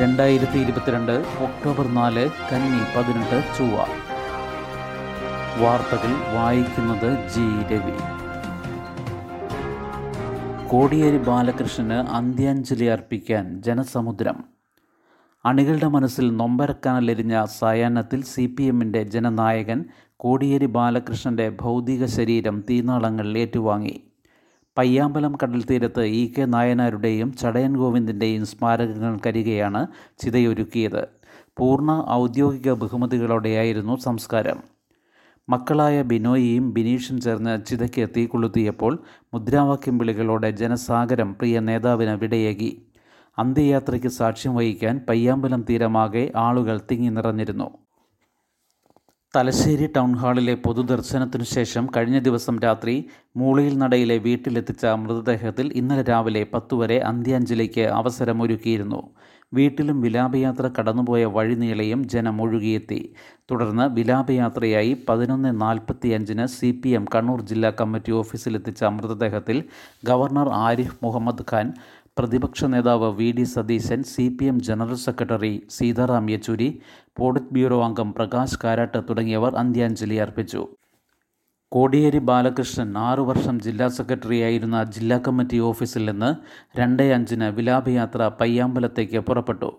രണ്ടായിരത്തി ഇരുപത്തിരണ്ട് ഒക്ടോബർ നാല് കന്നി പതിനെട്ട് ചൊവ്വ. വാർത്തകൾ വായിക്കുന്നത് ജി രവി. കോടിയേരി ബാലകൃഷ്ണന് അന്ത്യാഞ്ജലി അർപ്പിക്കാൻ ജനസമുദ്രം. അണികളുടെ മനസ്സിൽ നൊമ്പരക്കാനലെരിഞ്ഞ സായാഹ്നത്തിൽ സി പി എമ്മിന്റെ ജനനായകൻ കോടിയേരി ബാലകൃഷ്ണന്റെ ഭൗതിക ശരീരം തീനാളങ്ങൾ ഏറ്റുവാങ്ങി. പയ്യാമ്പലം കടൽ തീരത്ത് ഇ കെ നായനാരുടെയും ചടയൻ ഗോവിന്ദിന്റെയും സ്മാരകങ്ങൾക്കരികെയാണ് ചിതയൊരുക്കിയത്. പൂർണ ഔദ്യോഗിക ബഹുമതികളോടെയായിരുന്നു സംസ്കാരം. മക്കളായ ബിനോയിയും ബിനീഷും ചേർന്ന് ചിതയ്ക്ക് തീ മുദ്രാവാക്യം വിളികളോടെ ജനസാഗരം പ്രിയ നേതാവിന് വിടയേകി. അന്ത്യയാത്രയ്ക്ക് സാക്ഷ്യം വഹിക്കാൻ പയ്യാമ്പലം തീരമാകെ ആളുകൾ തിങ്ങി നിറഞ്ഞിരുന്നു. തലശ്ശേരി ടൗൺ ഹാളിലെ പൊതുദർശനത്തിനു ശേഷം കഴിഞ്ഞ ദിവസം രാത്രി മൂളയിൽ നടയിലെ വീട്ടിലെത്തിച്ച മൃതദേഹത്തിൽ ഇന്നലെ രാവിലെ പത്തുവരെ അന്ത്യാഞ്ജലിക്ക് അവസരമൊരുക്കിയിരുന്നു. വീട്ടിലും വിലാപയാത്ര കടന്നുപോയ വഴിനീളയും ജനം ഒഴുകിയെത്തി. തുടർന്ന് വിലാപയാത്രയായി പതിനൊന്ന് നാൽപ്പത്തി അഞ്ചിന് സി പി എം കണ്ണൂർ ജില്ലാ കമ്മിറ്റി ഓഫീസിലെത്തിച്ച മൃതദേഹത്തിൽ ഗവർണർ ആരിഫ് മുഹമ്മദ് ഖാൻ പ്രതിപക്ഷ നേതാവ് V D Satheesan C P M general secretary Sitaram Yechury politburo അംഗം പ്രകാശ് കാരാട്ട് തുടങ്ങിയവർ അന്ത്യാഞ്ജലി അർപ്പിച്ചു. കോടിയേരി ബാലകൃഷ്ണൻ ആറു വർഷം ജില്ലാ സെക്രട്ടറിയായിരുന്ന ജില്ലാ കമ്മിറ്റി ഓഫീസിൽ നിന്ന് രണ്ടേ അഞ്ചിന് വിലാപയാത്ര പയ്യാമ്പലത്തേക്ക് പുറപ്പെട്ടു.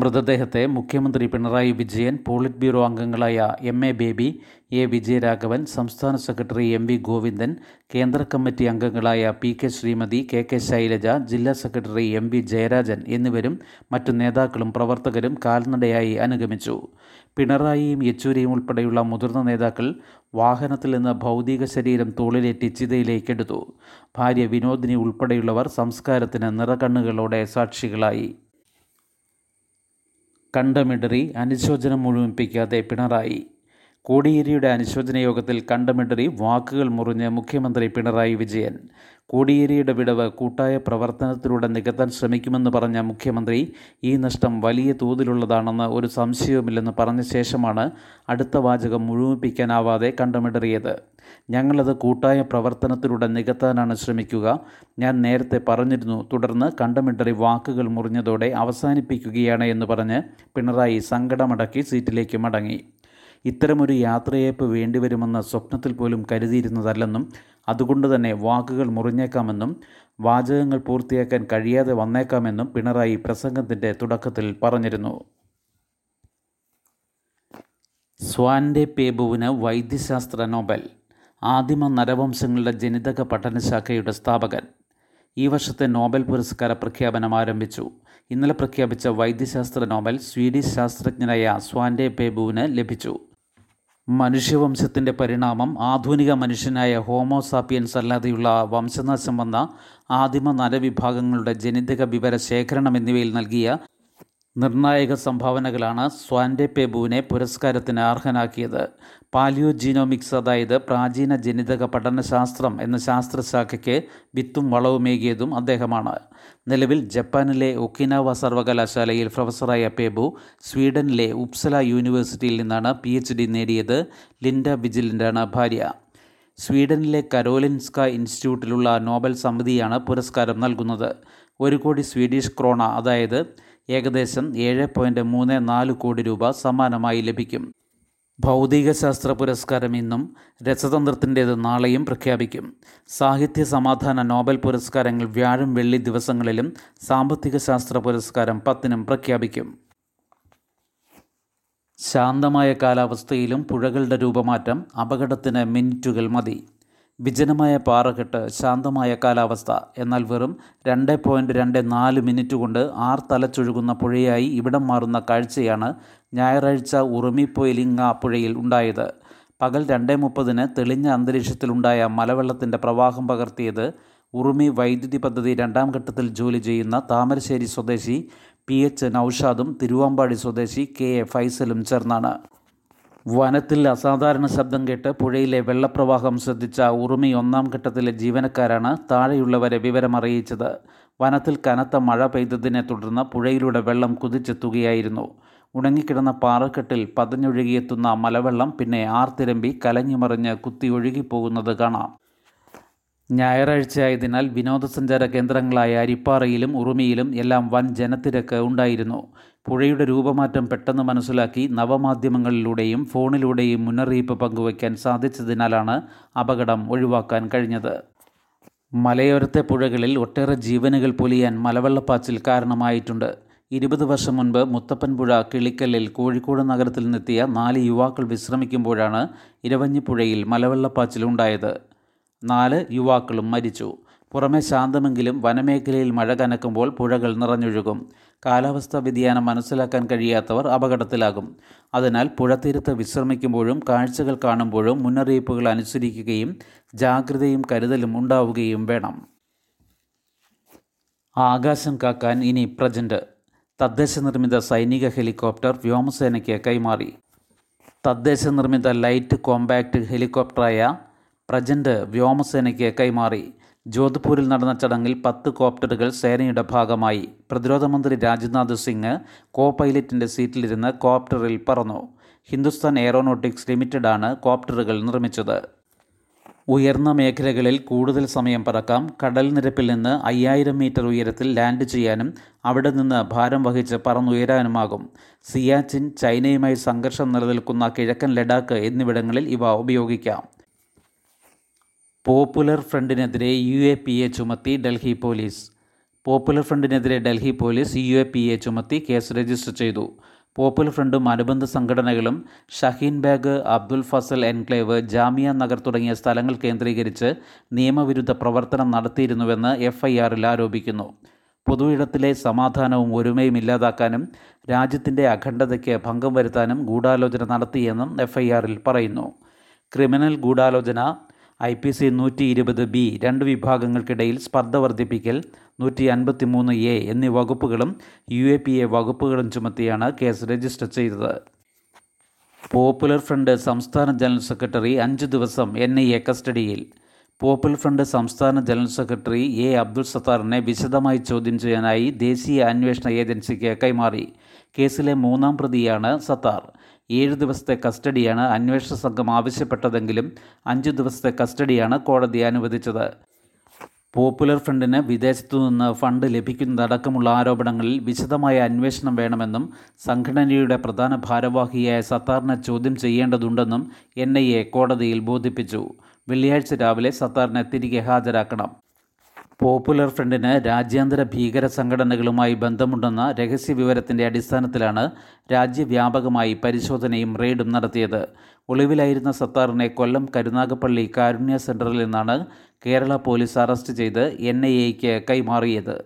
മൃതദേഹത്തെ മുഖ്യമന്ത്രി പിണറായി വിജയൻ പോളിറ്റ് ബ്യൂറോ അംഗങ്ങളായ M A Baby A Vijayaraghavan സംസ്ഥാന സെക്രട്ടറി എം വി ഗോവിന്ദൻ കേന്ദ്ര കമ്മിറ്റി അംഗങ്ങളായ P K Sreemathi K K Shailaja ജില്ലാ സെക്രട്ടറി എം വി ജയരാജൻ എന്നിവരും മറ്റു നേതാക്കളും പ്രവർത്തകരും കാൽനടയായി അനുഗമിച്ചു. പിണറായിയും യെച്ചൂരിയും ഉൾപ്പെടെയുള്ള മുതിർന്ന നേതാക്കൾ വാഹനത്തിൽ നിന്ന് ഭൗതിക ശരീരം തോളിലേറ്റി ചിതയിലേക്കെടുത്തു ഭാര്യ വിനോദിനി ഉൾപ്പെടെയുള്ളവർ സംസ്കാരത്തിന് നിറകണ്ണുകളോടെ സാക്ഷികളായി. കണ്ടമിടറി അനുശോചനം മുഴുമിപ്പിക്കാതെ പിണറായി. കോടിയേരിയുടെ അനുശോചന യോഗത്തിൽ കണ്ടമിടറി വാക്കുകൾ മുറിഞ്ഞ് മുഖ്യമന്ത്രി പിണറായി വിജയൻ. കോടിയേരിയുടെ വിടവ് കൂട്ടായ പ്രവർത്തനത്തിലൂടെ നികത്താൻ ശ്രമിക്കുമെന്ന് പറഞ്ഞ മുഖ്യമന്ത്രി ഈ നഷ്ടം വലിയ തോതിലുള്ളതാണെന്ന് ഒരു സംശയവുമില്ലെന്ന് പറഞ്ഞ ശേഷമാണ് അടുത്ത വാചകം മുഴുമിപ്പിക്കാനാവാതെ കണ്ടമിടറിയത് ഞങ്ങളത് കൂട്ടായ പ്രവർത്തനത്തിലൂടെ നികത്താനാണ് ശ്രമിക്കുക. ഞാൻ നേരത്തെ പറഞ്ഞിരുന്നു തുടർന്ന് കണ്ടമിടറി വാക്കുകൾ മുറിഞ്ഞതോടെ അവസാനിപ്പിക്കുകയാണ് എന്ന് പറഞ്ഞ് പിണറായി സങ്കടമടക്കി സീറ്റിലേക്ക് മടങ്ങി. ഇത്തരമൊരു യാത്രയേപ്പ് വേണ്ടിവരുമെന്ന് സ്വപ്നത്തിൽ പോലും കരുതിയിരുന്നതല്ലെന്നും അതുകൊണ്ട് തന്നെ വാക്കുകൾ മുറിഞ്ഞേക്കാമെന്നും വാചകങ്ങൾ പൂർത്തിയാക്കാൻ കഴിയാതെ വന്നേക്കാമെന്നും പിണറായി പ്രസംഗത്തിന്റെ തുടക്കത്തിൽ പറഞ്ഞിരുന്നു. സ്വാന്റെ പേബുവിന് വൈദ്യശാസ്ത്ര നോബൽ ആദിമ നരവംശങ്ങളുടെ ജനിതക പഠനശാഖയുടെ സ്ഥാപകൻ. ഈ വർഷത്തെ നോബൽ പുരസ്കാര പ്രഖ്യാപനം ആരംഭിച്ചു. ഇന്നലെ പ്രഖ്യാപിച്ച വൈദ്യശാസ്ത്ര നോബൽ സ്വീഡിഷ് ശാസ്ത്രജ്ഞനായ സ്വാൻഡെ പേബുവിന് ലഭിച്ചു. മനുഷ്യവംശത്തിന്റെ പരിണാമം ആധുനിക മനുഷ്യനായ ഹോമോസാപ്പിയൻസ് അല്ലാതെയുള്ള വംശനാശം വന്ന ആദിമ നരവിഭാഗങ്ങളുടെ ജനിതക വിവര ശേഖരണം എന്നിവയിൽ നൽകിയ നിർണായക സംഭാവനകളാണ് സ്വാൻഡെ പേബുവിനെ പുരസ്കാരത്തിന് അർഹനാക്കിയത്. പാലിയോ ജീനോമിക്സ് അതായത് പ്രാചീന ജനിതക പഠനശാസ്ത്രം എന്ന ശാസ്ത്രശാഖയ്ക്ക് വിത്തും വളവുമേകിയതും അദ്ദേഹമാണ്. നിലവിൽ ജപ്പാനിലെ ഒക്കിനാവ സർവകലാശാലയിൽ പ്രൊഫസറായ പേബു സ്വീഡനിലെ ഉപ്സല യൂണിവേഴ്സിറ്റിയിൽ നിന്നാണ് പി എച്ച് ഡി നേടിയത്. ലിൻഡ വിജിലിന്റാണ് ഭാര്യ. സ്വീഡനിലെ കരോലിൻസ്ക ഇൻസ്റ്റിറ്റ്യൂട്ടിലുള്ള നോബൽ സമിതിയാണ് പുരസ്കാരം നൽകുന്നത്. ഒരു കോടി സ്വീഡിഷ് ക്രോണ അതായത് ഏകദേശം ഏഴ് പോയിന്റ് മൂന്ന് നാല് കോടി രൂപ സമ്മാനമായി ലഭിക്കും. ഭൗതികശാസ്ത്ര പുരസ്കാരം ഇന്നും രസതന്ത്രത്തിന്റേത് നാളെയും പ്രഖ്യാപിക്കും. സാഹിത്യ സമാധാന നോബൽ പുരസ്കാരങ്ങൾ വ്യാഴം വെള്ളി ദിവസങ്ങളിലും സാമ്പത്തിക ശാസ്ത്ര പുരസ്കാരം പത്തിനും പ്രഖ്യാപിക്കും. ശാന്തമായ കാലാവസ്ഥയിലും പുഴകളുടെ രൂപമാറ്റം അപകടത്തിന് മിനിറ്റുകൾ മതി. വിജനമായ പാറകെട്ട് ശാന്തമായ കാലാവസ്ഥ. എന്നാൽ വെറും രണ്ട് പോയിന്റ് രണ്ട് നാല് മിനിറ്റ് കൊണ്ട് ആർ തലച്ചൊഴുകുന്ന പുഴയായി ഇവിടം മാറുന്ന കാഴ്ചയാണ് ഞായറാഴ്ച ഉറുമിപ്പൊയിലിങ്ങ പുഴയിൽ ഉണ്ടായത്. പകൽ രണ്ട് മുപ്പതിന് തെളിഞ്ഞ അന്തരീക്ഷത്തിലുണ്ടായ മലവെള്ളത്തിന്റെ പ്രവാഹം പകർത്തിയത് ഉറുമി വൈദ്യുതി പദ്ധതി രണ്ടാം ഘട്ടത്തിൽ ജോലി ചെയ്യുന്ന താമരശ്ശേരി സ്വദേശി പി എച്ച് നൌഷാദും തിരുവാമ്പാടി സ്വദേശി കെ എ ഫൈസലും ചേർന്നാണ്. വനത്തിൽ അസാധാരണ ശബ്ദം കേട്ട് പുഴയിലെ വെള്ളപ്രവാഹം ശ്രദ്ധിച്ച ഉറുമി ഒന്നാം ഘട്ടത്തിലെ ജീവനക്കാരാണ് താഴെയുള്ളവരെ വിവരമറിയിച്ചത്. വനത്തിൽ കനത്ത മഴ പെയ്തതിനെ തുടർന്ന് പുഴയിലൂടെ വെള്ളം കുതിച്ചെത്തുകയായിരുന്നു. ഉണങ്ങിക്കിടന്ന പാറക്കെട്ടിൽ പതഞ്ഞൊഴുകിയെത്തുന്ന മലവെള്ളം പിന്നെ ആർത്തിരമ്പി കലങ്ങിമറിഞ്ഞ് കുത്തി ഒഴുകിപ്പോകുന്നത് കാണാം. ഞായറാഴ്ചയായതിനാൽ വിനോദസഞ്ചാര കേന്ദ്രങ്ങളായ അരിപ്പാറയിലും ഉറുമിയിലും എല്ലാം വൻ ജനത്തിരക്ക് ഉണ്ടായിരുന്നു. പുഴയുടെ രൂപമാറ്റം പെട്ടെന്ന് മനസ്സിലാക്കി നവമാധ്യമങ്ങളിലൂടെയും ഫോണിലൂടെയും മുന്നറിയിപ്പ് പങ്കുവയ്ക്കാൻ സാധിച്ചതിനാലാണ് അപകടം ഒഴിവാക്കാൻ കഴിഞ്ഞത്. മലയോരത്തെ പുഴകളിൽ ഒട്ടേറെ ജീവനുകൾ പൊലിയാൻ മലവെള്ളപ്പാച്ചിൽ കാരണമായിട്ടുണ്ട്. ഇരുപത് വർഷം മുൻപ് മുത്തപ്പൻപുഴ കിളിക്കല്ലിൽ കോഴിക്കോട് നഗരത്തിൽ നിന്നെത്തിയ നാല് യുവാക്കൾ വിശ്രമിക്കുമ്പോഴാണ് ഇരവഞ്ഞിപ്പുഴയിൽ മലവെള്ളപ്പാച്ചിലുണ്ടായത് നാല് യുവാക്കളും മരിച്ചു. പുറമെ ശാന്തമെങ്കിലും വനമേഖലയിൽ മഴ കനക്കുമ്പോൾ പുഴകൾ നിറഞ്ഞൊഴുകും. കാലാവസ്ഥാ വ്യതിയാനം മനസ്സിലാക്കാൻ കഴിയാത്തവർ അപകടത്തിലാകും. അതിനാൽ പുഴത്തീരത്ത് വിശ്രമിക്കുമ്പോഴും കാഴ്ചകൾ കാണുമ്പോഴും മുന്നറിയിപ്പുകൾ അനുസരിക്കുകയും ജാഗ്രതയും കരുതലും ഉണ്ടാവുകയും വേണം. ആകാശം കാക്കാൻ ഇനി പ്രജന്റ്. തദ്ദേശ നിർമ്മിത സൈനിക ഹെലികോപ്റ്റർ വ്യോമസേനയ്ക്ക് കൈമാറി. തദ്ദേശ നിർമ്മിത ലൈറ്റ് കോമ്പാക്റ്റ് ഹെലികോപ്റ്ററായ പ്രജന്റ് വ്യോമസേനയ്ക്ക് കൈമാറി. ജോധ്പൂരിൽ നടന്ന ചടങ്ങിൽ പത്ത് കോപ്റ്ററുകൾ സേനയുടെ ഭാഗമായി. പ്രതിരോധ മന്ത്രി രാജ്നാഥ് സിംഗ് കോ പൈലറ്റിന്റെ സീറ്റിലിരുന്ന് കോപ്റ്ററിൽ പറന്നു. ഹിന്ദുസ്ഥാൻ എയറോനോട്ടിക്സ് ലിമിറ്റഡാണ് കോപ്റ്ററുകൾ നിർമ്മിച്ചത്. ഉയർന്ന മേഖലകളിൽ കൂടുതൽ സമയം പറക്കാം. കടൽ നിരപ്പിൽ നിന്ന് അയ്യായിരം മീറ്റർ ഉയരത്തിൽ ലാൻഡ് ചെയ്യാനും അവിടെ നിന്ന് ഭാരം വഹിച്ച് പറന്നുയരാനുമാകും. സിയാച്ചിൻ ചൈനയുമായി സംഘർഷം നിലനിൽക്കുന്ന കിഴക്കൻ ലഡാക്ക് എന്നിവിടങ്ങളിൽ ഇവ ഉപയോഗിക്കാം. പോപ്പുലർ ഫ്രണ്ടിനെതിരെ യു എ പി എ ചുമത്തി Delhi police. Popular ഫ്രണ്ടിനെതിരെ Delhi police U A P A ചുമത്തി കേസ് രജിസ്റ്റർ ചെയ്തു. പോപ്പുലർ ഫ്രണ്ടും അനുബന്ധ സംഘടനകളും ഷഹീൻ ബാഗ് അബ്ദുൽ ഫസൽ എൻക്ലേവ് ജാമിയ നഗർ തുടങ്ങിയ സ്ഥലങ്ങൾ കേന്ദ്രീകരിച്ച് നിയമവിരുദ്ധ പ്രവർത്തനം നടത്തിയിരുന്നുവെന്ന് എഫ് ഐ ആറിൽ ആരോപിക്കുന്നു. പൊതുയിടത്തിലെ സമാധാനവും ഒരുമയും ഇല്ലാതാക്കാനും രാജ്യത്തിന്റെ അഖണ്ഡതയ്ക്ക് ഭംഗം വരുത്താനും ഗൂഢാലോചന നടത്തിയെന്നും എഫ് ഐ ആറിൽ പറയുന്നു. ക്രിമിനൽ ഗൂഢാലോചന ഐ പി സി നൂറ്റി ഇരുപത് ബി രണ്ട് വിഭാഗങ്ങൾക്കിടയിൽ സ്പർദ്ധ വർദ്ധിപ്പിക്കൽ നൂറ്റി അൻപത്തി മൂന്ന് എ എന്നീ വകുപ്പുകളും യു എ പി എ വകുപ്പുകളും ചുമത്തിയാണ് കേസ് രജിസ്റ്റർ ചെയ്തത്. പോപ്പുലർ ഫ്രണ്ട് സംസ്ഥാന ജനറൽ സെക്രട്ടറി അഞ്ച് ദിവസം എൻ ഐ എ കസ്റ്റഡിയിൽ. പോപ്പുലർ ഫ്രണ്ട് സംസ്ഥാന ജനറൽ സെക്രട്ടറി എ അബ്ദുൾ സത്താറിനെ വിശദമായി ചോദ്യം ചെയ്യാനായി ദേശീയ അന്വേഷണ ഏജൻസിക്ക് കൈമാറി. കേസിലെ മൂന്നാം പ്രതിയാണ് സത്താർ. ഏഴ് ദിവസത്തെ കസ്റ്റഡിയാണ് അന്വേഷണ സംഘം ആവശ്യപ്പെട്ടതെങ്കിലും അഞ്ച് ദിവസത്തെ കസ്റ്റഡിയാണ് കോടതി അനുവദിച്ചത്. പോപ്പുലർ ഫ്രണ്ടിന് വിദേശത്തു നിന്ന് ഫണ്ട് ലഭിക്കുന്നതടക്കമുള്ള ആരോപണങ്ങളിൽ വിശദമായ അന്വേഷണം വേണമെന്നും സംഘടനയുടെ പ്രധാന ഭാരവാഹിയായ സത്താറിനെ ചോദ്യം ചെയ്യേണ്ടതുണ്ടെന്നും എൻ കോടതിയിൽ ബോധിപ്പിച്ചു. വെള്ളിയാഴ്ച രാവിലെ സത്താറിനെ തിരികെ ഹാജരാക്കണം. പോപ്പുലർ ഫ്രണ്ടിന് രാജ്യാന്തര ഭീകര സംഘടനകളുമായി ബന്ധമുണ്ടെന്ന രഹസ്യ വിവരത്തിന്റെ അടിസ്ഥാനത്തിലാണ് രാജ്യവ്യാപകമായി പരിശോധനയും റെയ്ഡും നടത്തിയത്. ഒളിവിലായിരുന്ന സത്താറിനെ കൊല്ലം കരുനാഗപ്പള്ളി കാരുണ്യ സെന്ററിൽ നിന്നാണ് കേരള പോലീസ് അറസ്റ്റ് ചെയ്ത് എൻ ഐ കൈമാറിയത്.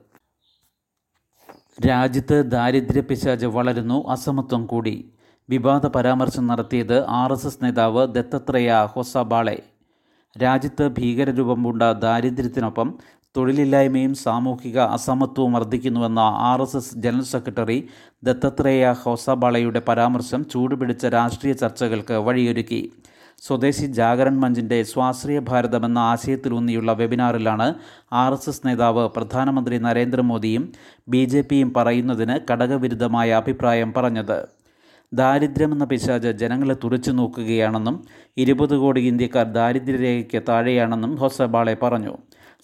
രാജ്യത്ത് ദാരിദ്ര്യ പിശാച് വളരുന്നു അസമത്വം കൂടി. വിവാദ പരാമർശം നടത്തിയത് ആർ എസ് എസ് നേതാവ് ദത്തത്രേയ ഹൊസബാളെ. രാജ്യത്ത് ഭീകരരൂപം പൂണ്ട ദാരിദ്ര്യത്തിനൊപ്പം തൊഴിലില്ലായ്മയും സാമൂഹിക അസമത്വവും വർദ്ധിക്കുന്നുവെന്ന R S S general secretary Dattatreya ഹോസബാളയുടെ പരാമർശം ചൂടുപിടിച്ച രാഷ്ട്രീയ ചർച്ചകൾക്ക് വഴിയൊരുക്കി. സ്വദേശി ജാഗരൺ മഞ്ചിന്റെ സ്വാശ്രയ ഭാരതം എന്ന ആശയത്തിലൂന്നിയുള്ള വെബിനാറിലാണ് ആർ എസ് എസ് നേതാവ് പ്രധാനമന്ത്രി നരേന്ദ്രമോദിയും ബി ജെ പിയും പറയുന്നതിന് ഘടകവിരുദ്ധമായ അഭിപ്രായം പറഞ്ഞത്. ദാരിദ്ര്യമെന്ന പിശാജ് ജനങ്ങളെ തുറച്ചു നോക്കുകയാണെന്നും ഇരുപത് കോടി ഇന്ത്യക്കാർ ദാരിദ്ര്യരേഖയ്ക്ക് താഴെയാണെന്നും ഹൊസബാളെ പറഞ്ഞു.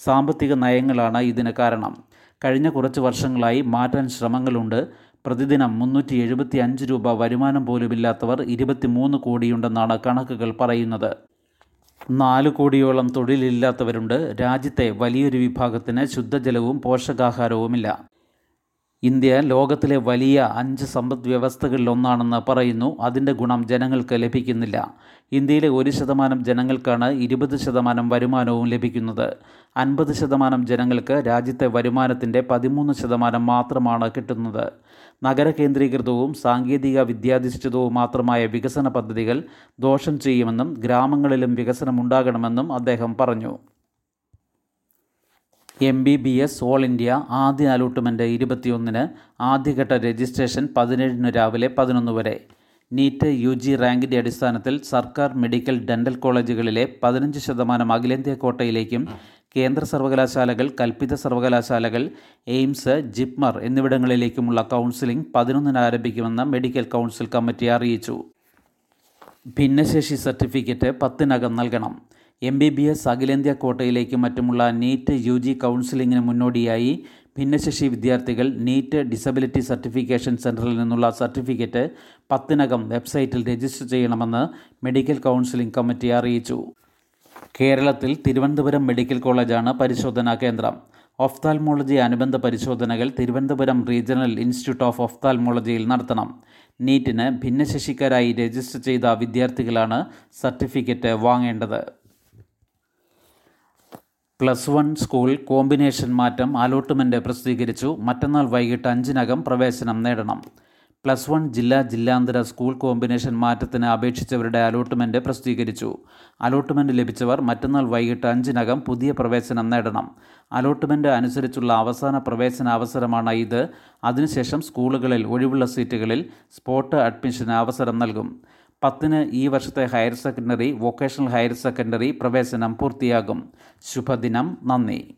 സാമ്പത്തിക നയങ്ങളാണ് ഇതിന് കാരണം. കഴിഞ്ഞ കുറച്ച് വർഷങ്ങളായി മാറ്റാൻ ശ്രമങ്ങളുണ്ട്. പ്രതിദിനം മുന്നൂറ്റി എഴുപത്തി അഞ്ച് രൂപ വരുമാനം പോലുമില്ലാത്തവർ ഇരുപത്തിമൂന്ന് കോടിയുണ്ടെന്നാണ് കണക്കുകൾ പറയുന്നത്. നാല് കോടിയോളം തൊഴിലില്ലാത്തവരുണ്ട്. രാജ്യത്തെ വലിയൊരു വിഭാഗത്തിന് ശുദ്ധജലവും പോഷകാഹാരവുമില്ല. ഇന്ത്യ ലോകത്തിലെ വലിയ അഞ്ച് സമ്പദ് വ്യവസ്ഥകളിലൊന്നാണെന്ന് പറയുന്നു. അതിന്റെ ഗുണം ജനങ്ങൾക്ക് ലഭിക്കുന്നില്ല. ഇന്ത്യയിലെ ഒരു ശതമാനം ജനങ്ങൾക്കാണ് ഇരുപത് ശതമാനം വരുമാനവും ലഭിക്കുന്നത്. അൻപത് ശതമാനം ജനങ്ങൾക്ക് രാജ്യത്തെ വരുമാനത്തിന്റെ പതിമൂന്ന് ശതമാനം മാത്രമാണ് കിട്ടുന്നത്. നഗര കേന്ദ്രീകൃതവും സാങ്കേതിക വിദ്യാധിഷ്ഠിതവും മാത്രമായ വികസന പദ്ധതികൾ ദോഷം ചെയ്യുമെന്നും ഗ്രാമങ്ങളിലും വികസനമുണ്ടാകണമെന്നും അദ്ദേഹം പറഞ്ഞു. M B B S all India ആദ്യ അലോട്ട്മെന്റ് ഇരുപത്തിയൊന്നിന് ആദ്യഘട്ട രജിസ്ട്രേഷൻ പതിനേഴിന് രാവിലെ പതിനൊന്ന് വരെ. നീറ്റ് യു ജി റാങ്കിന്റെ അടിസ്ഥാനത്തിൽ സർക്കാർ മെഡിക്കൽ ഡെന്റൽ കോളേജുകളിലെ പതിനഞ്ച് ശതമാനം അഖിലേന്ത്യാ കോട്ടയിലേക്കും കേന്ദ്ര സർവകലാശാലകൾ കൽപ്പിത സർവകലാശാലകൾ എയിംസ് ജിപ്മർ എന്നിവിടങ്ങളിലേക്കുമുള്ള കൗൺസിലിംഗ് പതിനൊന്നിന് ആരംഭിക്കുമെന്ന് മെഡിക്കൽ കൗൺസിൽ കമ്മിറ്റി അറിയിച്ചു. ഭിന്നശേഷി സർട്ടിഫിക്കറ്റ് പത്തിനകം നൽകണം. എം ബി ബി എസ് അഖിലേന്ത്യാ കോട്ടയിലേക്കും മറ്റുമുള്ള നീറ്റ് യു ജി കൗൺസിലിങ്ങിന് മുന്നോടിയായി ഭിന്നശേഷി വിദ്യാർത്ഥികൾ നീറ്റ് ഡിസബിലിറ്റി സർട്ടിഫിക്കേഷൻ സെന്ററിൽ നിന്നുള്ള സർട്ടിഫിക്കറ്റ് പത്തിനകം വെബ്സൈറ്റിൽ രജിസ്റ്റർ ചെയ്യണമെന്ന് മെഡിക്കൽ കൗൺസിലിംഗ് കമ്മിറ്റി അറിയിച്ചു. കേരളത്തിൽ തിരുവനന്തപുരം മെഡിക്കൽ കോളേജാണ് പരിശോധനാ കേന്ദ്രം. ഒഫ്താൽമോളജി അനുബന്ധ പരിശോധനകൾ തിരുവനന്തപുരം റീജിയണൽ ഇൻസ്റ്റിറ്റ്യൂട്ട് ഓഫ് ഒഫ്താൽമോളജിയിൽ നടത്തണം. നീറ്റിന് ഭിന്നശേഷിക്കാരായി രജിസ്റ്റർ ചെയ്ത വിദ്യാർത്ഥികളാണ് സർട്ടിഫിക്കറ്റ് വാങ്ങേണ്ടത്. പ്ലസ് വൺ സ്കൂൾ കോമ്പിനേഷൻ മാറ്റം അലോട്ട്മെന്റ് പ്രസിദ്ധീകരിച്ചു. മറ്റന്നാൾ വൈകിട്ട് അഞ്ചിനകം പ്രവേശനം നേടണം. പ്ലസ് വൺ ജില്ലാ ജില്ലാന്തര സ്കൂൾ കോമ്പിനേഷൻ മാറ്റത്തിന് അപേക്ഷിച്ചവരുടെ അലോട്ട്മെന്റ് പ്രസിദ്ധീകരിച്ചു. അലോട്ട്മെന്റ് ലഭിച്ചവർ മറ്റന്നാൾ വൈകിട്ട് അഞ്ചിനകം പുതിയ പ്രവേശനം നേടണം. അലോട്ട്മെന്റ് അനുസരിച്ചുള്ള അവസാന പ്രവേശന അവസരമാണ് ഇത്. അതിനുശേഷം സ്കൂളുകളിൽ ഒഴിവുള്ള സീറ്റുകളിൽ സ്പോട്ട് അഡ്മിഷന് അവസരം നൽകും. പത്തിന് ഈ വർഷത്തെ higher secondary vocational higher secondary പ്രവേശനം പൂർത്തിയാകും. ശുഭദിനം. നന്ദി.